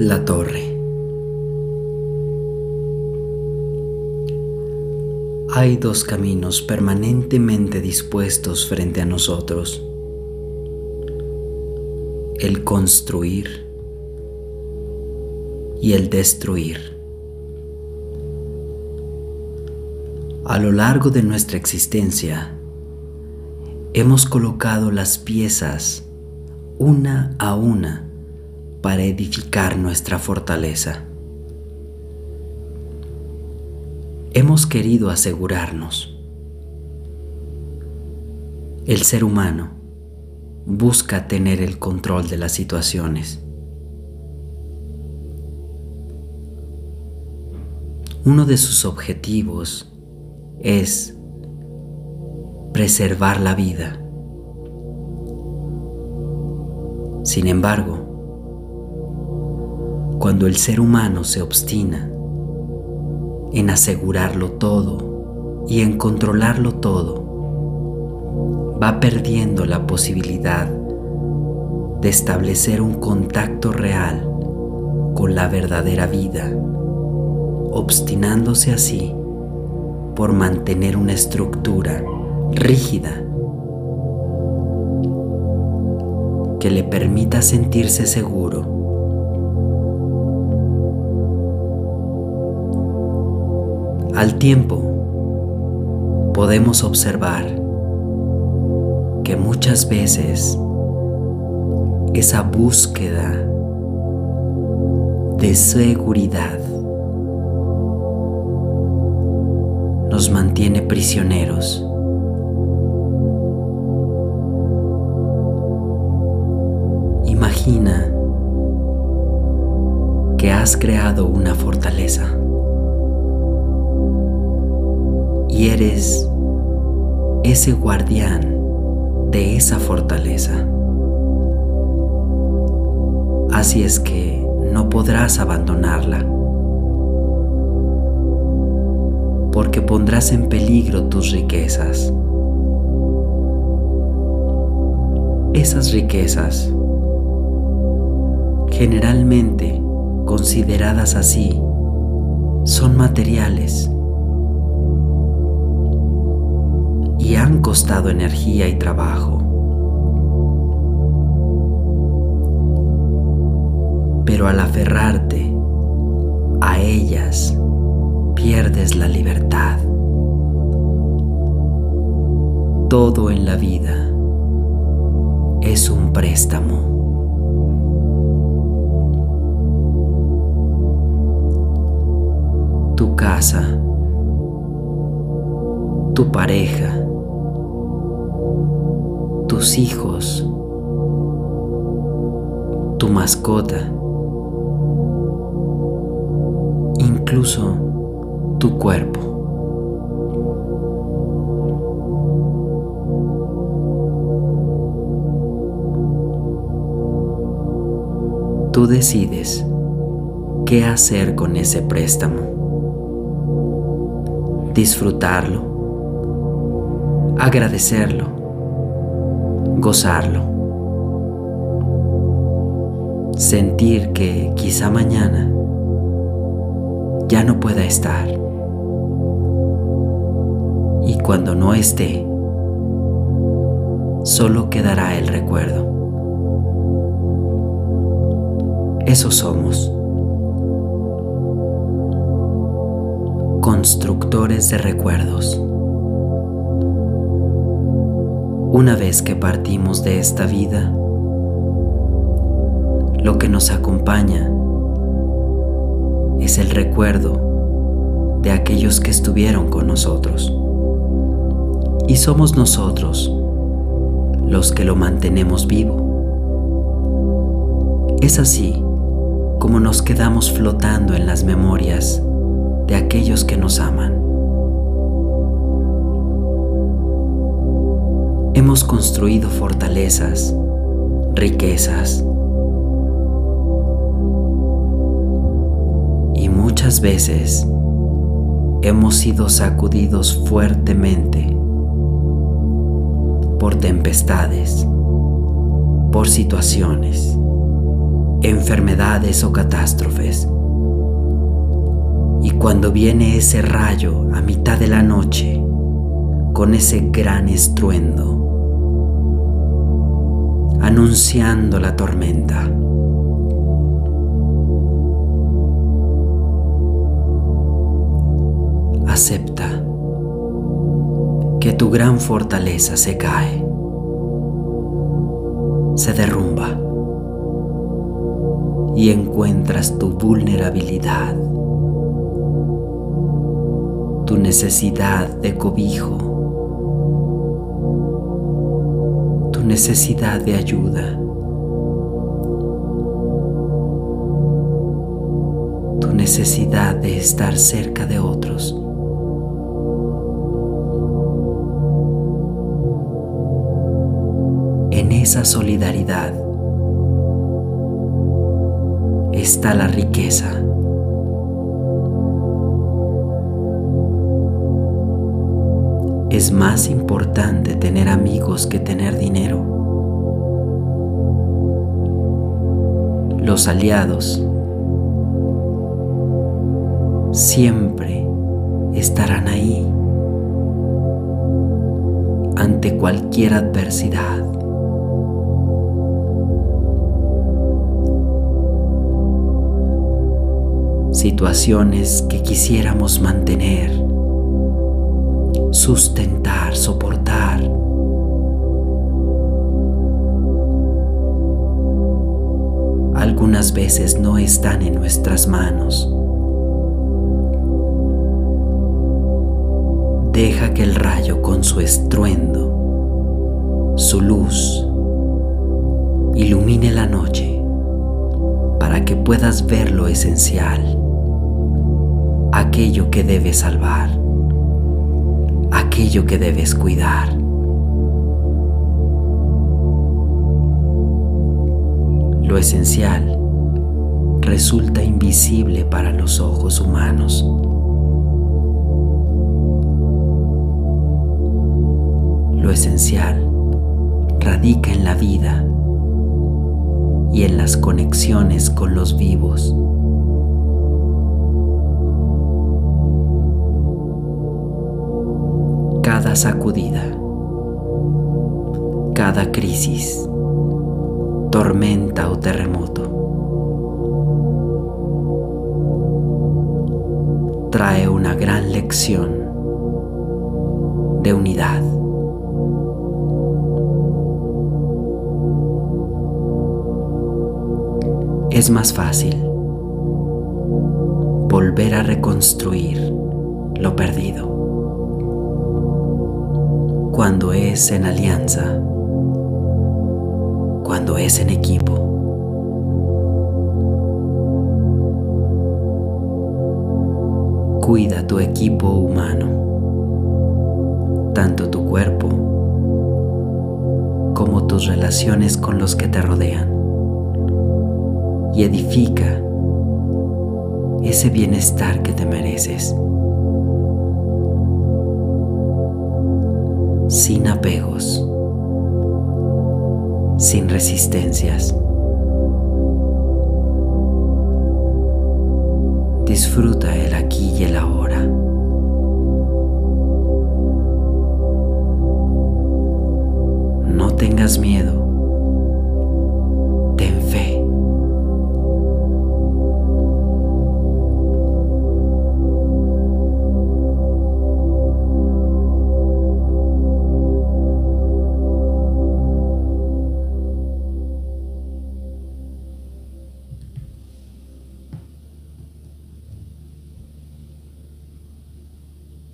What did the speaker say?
La torre. Hay dos caminos permanentemente dispuestos frente a nosotros. El construir y el destruir. A lo largo de nuestra existencia, hemos colocado las piezas una a una para edificar nuestra fortaleza. Hemos querido asegurarnos. El ser humano busca tener el control de las situaciones. Uno de sus objetivos es preservar la vida. Sin embargo, cuando el ser humano se obstina en asegurarlo todo y en controlarlo todo, va perdiendo la posibilidad de establecer un contacto real con la verdadera vida, obstinándose así por mantener una estructura rígida que le permita sentirse seguro. Al tiempo, podemos observar que muchas veces esa búsqueda de seguridad nos mantiene prisioneros. Imagina que has creado una fortaleza y eres ese guardián de esa fortaleza. Así es que no podrás abandonarla porque pondrás en peligro tus riquezas. Esas riquezas, generalmente consideradas así, son materiales y han costado energía y trabajo. Pero al aferrarte a ellas, pierdes la libertad. Todo en la vida es un préstamo. Tu casa, tu pareja, tus hijos, tu mascota, incluso tu cuerpo. Tú decides qué hacer con ese préstamo. Disfrutarlo, agradecerlo, gozarlo, sentir que quizá mañana ya no pueda estar y cuando no esté, solo quedará el recuerdo. Eso somos. Constructores de recuerdos. Una vez que partimos de esta vida, lo que nos acompaña es el recuerdo de aquellos que estuvieron con nosotros y somos nosotros los que lo mantenemos vivo. Es así como nos quedamos flotando en las memorias de aquellos que nos aman. Hemos construido fortalezas, riquezas y muchas veces hemos sido sacudidos fuertemente por tempestades, por situaciones, enfermedades o catástrofes. Y cuando viene ese rayo a mitad de la noche, con ese gran estruendo, anunciando la tormenta, acepta que tu gran fortaleza se cae, se derrumba y encuentras tu vulnerabilidad, tu necesidad de cobijo, necesidad de ayuda. tu necesidad de estar cerca de otros. En esa solidaridad está la riqueza. Es más importante tener amigos que tener dinero. Los aliados siempre estarán ahí ante cualquier adversidad. situaciones que quisiéramos mantener, sustentar, soportar. Algunas veces no están en nuestras manos. Deja que el rayo con su estruendo, su luz, ilumine la noche para que puedas ver lo esencial aquello que debes salvar, aquello que debes cuidar. Lo esencial resulta invisible para los ojos humanos. Lo esencial radica en la vida y en las conexiones con los vivos. Cada sacudida, cada crisis, tormenta o terremoto. Trae una gran lección de unidad. Es más fácil volver a reconstruir lo perdido cuando es en alianza, cuando es en equipo. Cuida tu equipo humano, tanto tu cuerpo como tus relaciones con los que te rodean, y edifica ese bienestar que te mereces. Sin apegos, sin resistencias. Disfruta el aquí y el ahora. No tengas miedo